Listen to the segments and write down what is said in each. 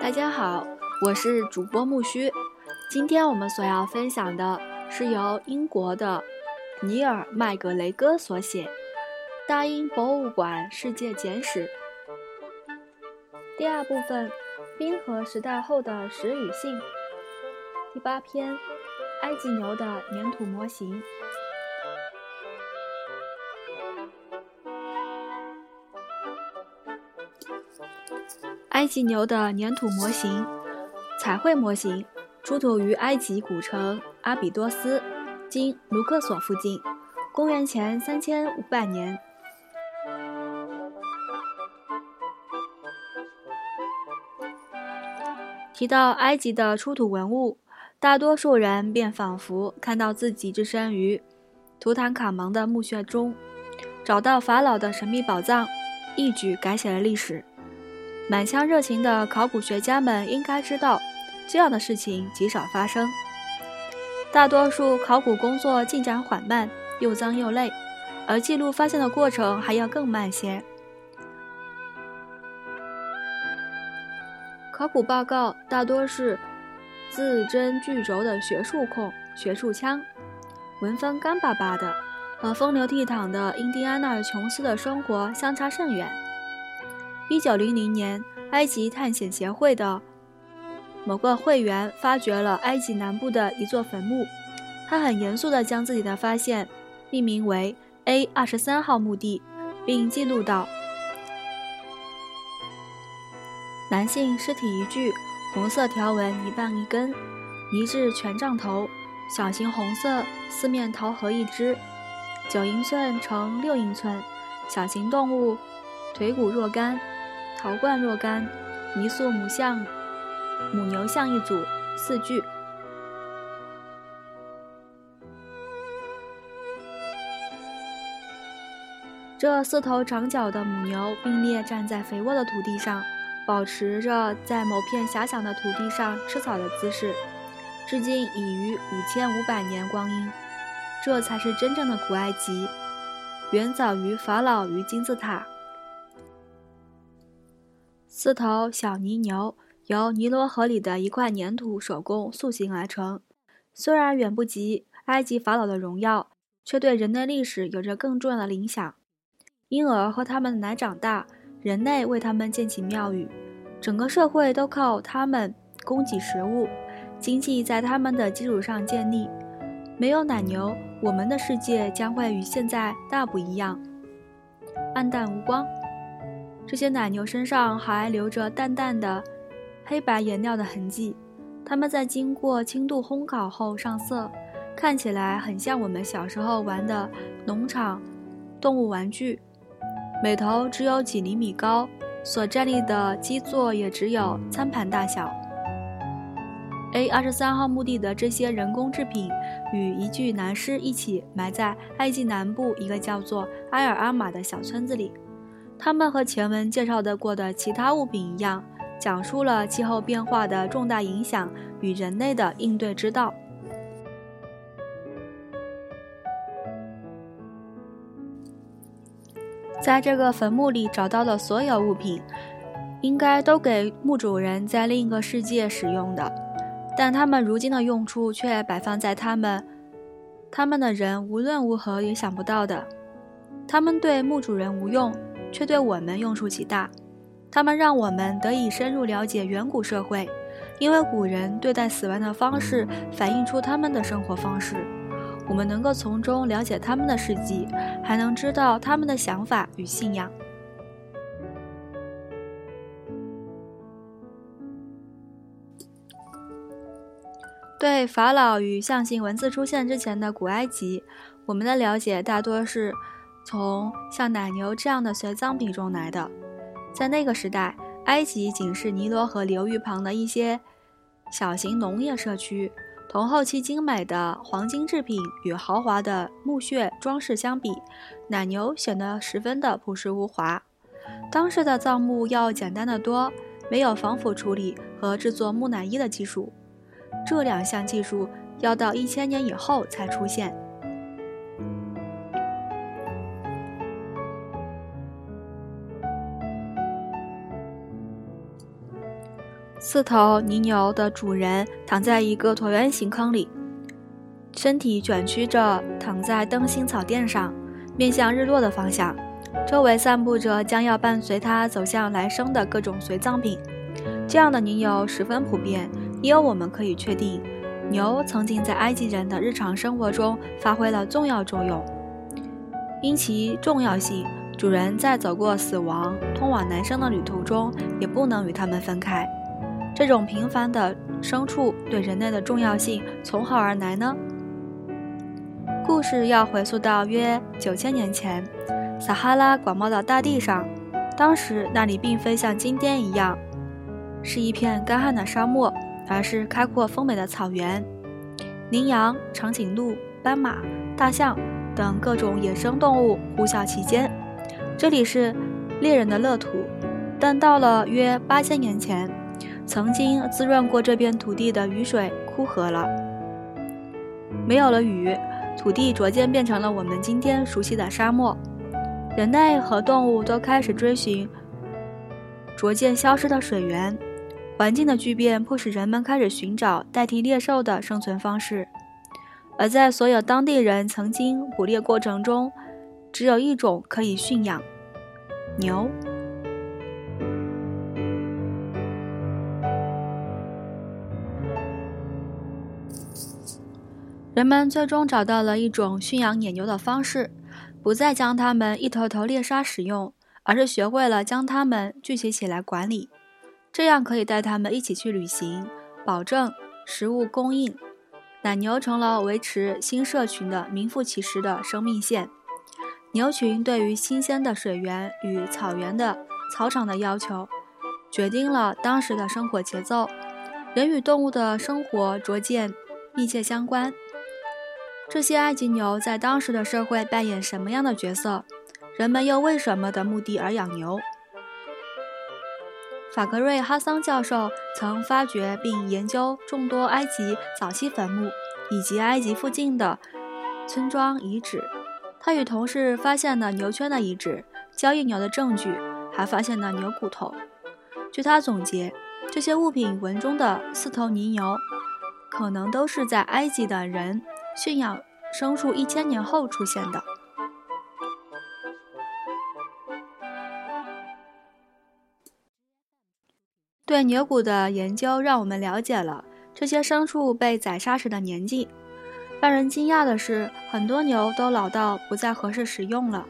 大家好，我是主播木须。今天我们所要分享的是由英国的尼尔·麦格雷戈所写《大英博物馆世界简史》第二部分：冰河时代后的石与性。第八篇：埃及牛的粘土模型。埃及牛的粘土模型，彩绘模型，出土于埃及古城阿比多斯（今卢克索附近），公元前三千五百年。提到埃及的出土文物，大多数人便仿佛看到自己置身于图坦卡蒙的墓穴中，找到法老的神秘宝藏，一举改写了历史。满腔热情的考古学家们应该知道，这样的事情极少发生。大多数考古工作进展缓慢，又脏又累，而记录发现的过程还要更慢些。考古报告大多是字斟句酌的学术控、学术腔，文风干巴巴的，和风流倜傥的印第安纳琼斯的生活相差甚远。一九零零年，埃及探险协会的某个会员发掘了埃及南部的一座坟墓。他很严肃地将自己的发现命名为 A 二十三号墓地，并记录到：男性尸体一具，红色条纹一半一根，泥质全杖头，小型红色四面桃核一只，九英寸乘六英寸，小型动物，腿骨若干。陶罐若干，泥塑母象、母牛像一组，四具。这四头长角的母牛并列站在肥沃的土地上，保持着在某片狭小的土地上吃草的姿势，至今已逾五千五百年光阴。这才是真正的古埃及，远早于法老与金字塔。四头小泥牛由尼罗河里的一块粘土手工塑形而成，虽然远不及埃及法老的荣耀，却对人类历史有着更重要的影响。婴儿和他们的奶长大，人类为他们建起庙宇，整个社会都靠他们供给食物，经济在他们的基础上建立。没有奶牛，我们的世界将会与现在大不一样，暗淡无光。这些奶牛身上还留着淡淡的黑白颜料的痕迹，它们在经过轻度烘烤后上色，看起来很像我们小时候玩的农场动物玩具。每头只有几厘米高，所站立的基座也只有餐盘大小。A 二十三号墓地的这些人工制品与一具男尸一起埋在埃及南部一个叫做埃尔阿玛的小村子里。它们和前文介绍的过的其他物品一样，讲述了气候变化的重大影响与人类的应对之道。在这个坟墓里找到的所有物品，应该都给墓主人在另一个世界使用的，但他们如今的用处却摆放在他们，他们的人无论如何也想不到的。他们对墓主人无用。却对我们用处极大，他们让我们得以深入了解远古社会，因为古人对待死亡的方式反映出他们的生活方式，我们能够从中了解他们的事迹，还能知道他们的想法与信仰。对法老与象形文字出现之前的古埃及，我们的了解大多是。从像奶牛这样的随葬品中来的，在那个时代，埃及仅是尼罗河流域旁的一些小型农业社区。同后期精美的黄金制品与豪华的墓穴装饰相比，奶牛显得十分的朴实无华。当时的葬墓要简单的多，没有防腐处理和制作木乃伊的技术。这两项技术要到一千年以后才出现。四头泥牛的主人躺在一个椭圆形坑里，身体卷曲着躺在灯芯草垫上，面向日落的方向。周围散布着将要伴随它走向来生的各种随葬品。这样的泥牛十分普遍，也有我们可以确定。牛曾经在埃及人的日常生活中发挥了重要作用，因其重要性，主人在走过死亡、通往男生的旅途中也不能与他们分开。这种平凡的牲畜对人类的重要性从何而来呢？故事要回溯到约九千年前，撒哈拉广袤的大地上，当时那里并非像今天一样是一片干旱的沙漠。而是开阔丰美的草原，羚羊、长颈鹿、斑马、大象等各种野生动物呼啸其间。这里是猎人的乐土，但到了约八千年前，曾经滋润过这片土地的雨水枯涸了，没有了雨，土地逐渐变成了我们今天熟悉的沙漠。人类和动物都开始追寻逐渐消失的水源。环境的巨变迫使人们开始寻找代替猎兽的生存方式，而在所有当地人曾经捕猎过程中，只有一种可以驯养——牛。人们最终找到了一种驯养野牛的方式，不再将它们一头头猎杀使用，而是学会了将它们聚集起来管理。这样可以带它们一起去旅行，保证食物供应。奶牛成了维持新社群的名副其实的生命线。牛群对于新鲜的水源与草原的草场的要求，决定了当时的生活节奏。人与动物的生活逐渐密切相关。这些埃及牛在当时的社会扮演什么样的角色？人们又为什么的目的而养牛？法格瑞哈桑教授曾发掘并研究众多埃及早期坟墓以及埃及附近的村庄遗址。他与同事发现了牛圈的遗址、交易牛的证据，还发现了牛骨头。据他总结，这些物品文中的四头泥牛，可能都是在埃及的人驯养牲畜一千年后出现的。对牛骨的研究让我们了解了这些牲畜被宰杀时的年纪。让人惊讶的是，很多牛都老到不再合适食用了。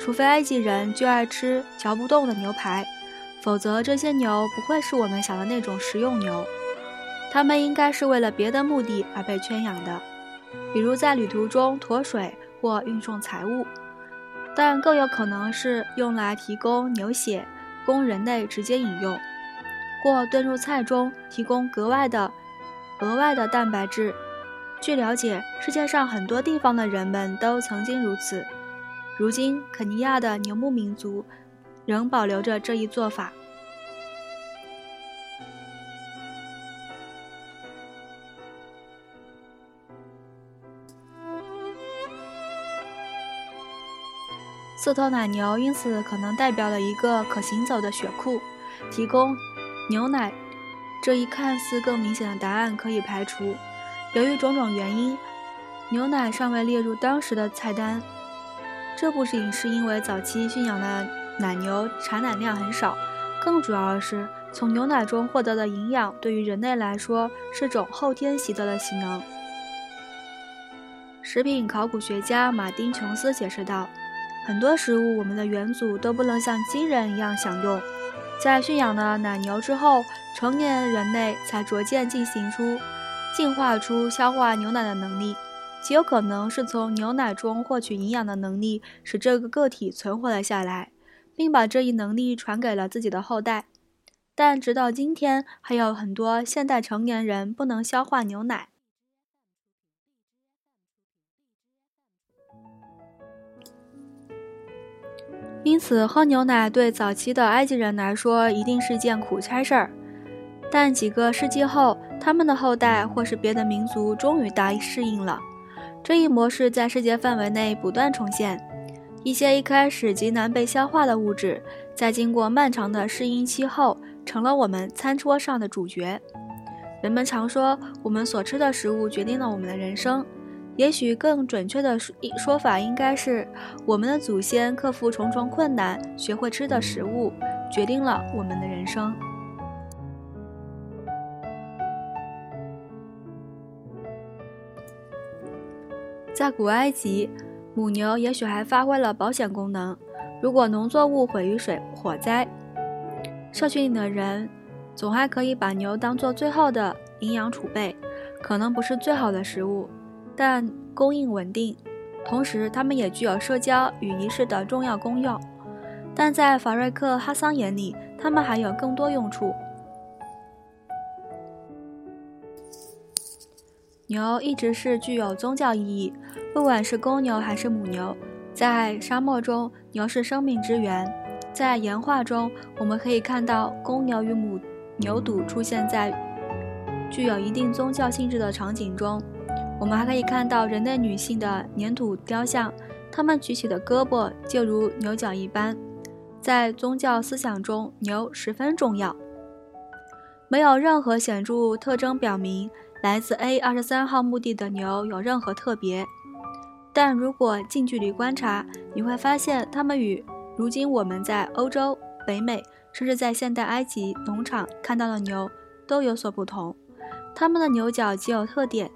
除非埃及人就爱吃嚼不动的牛排，否则这些牛不会是我们想的那种食用牛。它们应该是为了别的目的而被圈养的，比如在旅途中驮水或运送财物，但更有可能是用来提供牛血，供人类直接饮用。或炖入菜中，提供格外的、额外的蛋白质。据了解，世界上很多地方的人们都曾经如此。如今，肯尼亚的牛牧民族仍保留着这一做法。四头奶牛因此可能代表了一个可行走的血库，提供。牛奶这一看似更明显的答案可以排除。由于种种原因，牛奶尚未列入当时的菜单。这不仅是因为早期驯养的奶牛产奶量很少，更主要的是从牛奶中获得的营养对于人类来说是种后天习得的技能。食品考古学家马丁·琼斯解释道：“很多食物我们的元祖都不能像今人一样享用。”在驯养了奶牛之后，成年人类才逐渐进行出、进化出消化牛奶的能力。极有可能是从牛奶中获取营养的能力，使这个个体存活了下来，并把这一能力传给了自己的后代。但直到今天，还有很多现代成年人不能消化牛奶。因此喝牛奶对早期的埃及人来说一定是件苦差事儿。但几个世纪后，他们的后代或是别的民族终于大适应了这一模式，在世界范围内不断重现。一些一开始极难被消化的物质，在经过漫长的适应期后，成了我们餐桌上的主角。人们常说，我们所吃的食物决定了我们的人生。也许更准确的说说法应该是，我们的祖先克服重重困难，学会吃的食物，决定了我们的人生。在古埃及，母牛也许还发挥了保险功能。如果农作物毁于水火灾，社区里的人总还可以把牛当做最后的营养储备。可能不是最好的食物，但供应稳定。同时，它们也具有社交与仪式的重要功用。但在法瑞克·哈桑眼里，它们还有更多用处。牛一直是具有宗教意义，不管是公牛还是母牛。在沙漠中，牛是生命之源。在岩画中，我们可以看到公牛与母牛犊出现在具有一定宗教性质的场景中。我们还可以看到人类女性的粘土雕像，她们举起的胳膊就如牛角一般。在宗教思想中，牛十分重要。没有任何显著特征表明。来自 A 二十三号墓地的牛有任何特别，但如果近距离观察，你会发现它们与如今我们在欧洲、北美，甚至在现代埃及农场看到的牛都有所不同。它们的牛角极有特点，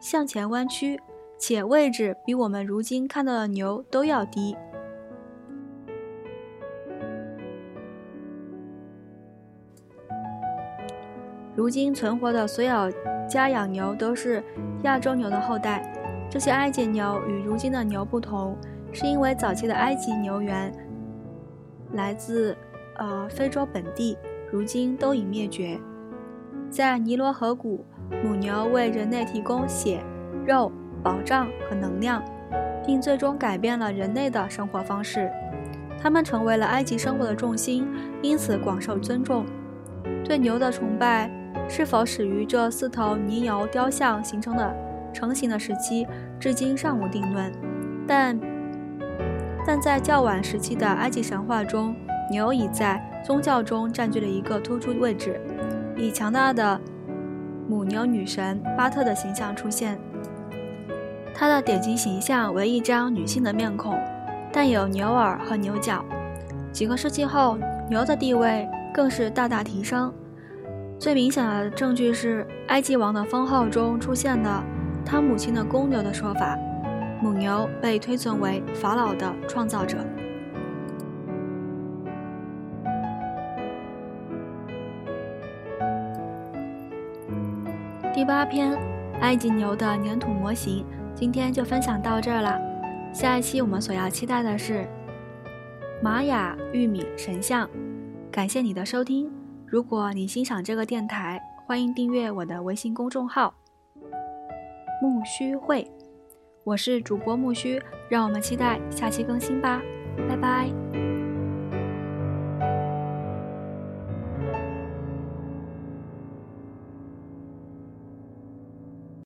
向前弯曲，且位置比我们如今看到的牛都要低。如今存活的所有。家养牛都是亚洲牛的后代。这些埃及牛与如今的牛不同，是因为早期的埃及牛源来自呃非洲本地，如今都已灭绝。在尼罗河谷，母牛为人类提供血、肉、保障和能量，并最终改变了人类的生活方式。它们成为了埃及生活的重心，因此广受尊重。对牛的崇拜。是否始于这四头泥牛雕像形成的成型的时期，至今尚无定论。但但在较晚时期的埃及神话中，牛已在宗教中占据了一个突出位置，以强大的母牛女神巴特的形象出现。她的典型形象为一张女性的面孔，但有牛耳和牛角。几个世纪后，牛的地位更是大大提升。最明显的证据是埃及王的封号中出现的他母亲的公牛的说法，母牛被推尊为法老的创造者。第八篇，埃及牛的粘土模型，今天就分享到这儿了。下一期我们所要期待的是玛雅玉米神像。感谢你的收听。如果你欣赏这个电台，欢迎订阅我的微信公众号“木须会”，我是主播木须，让我们期待下期更新吧，拜拜。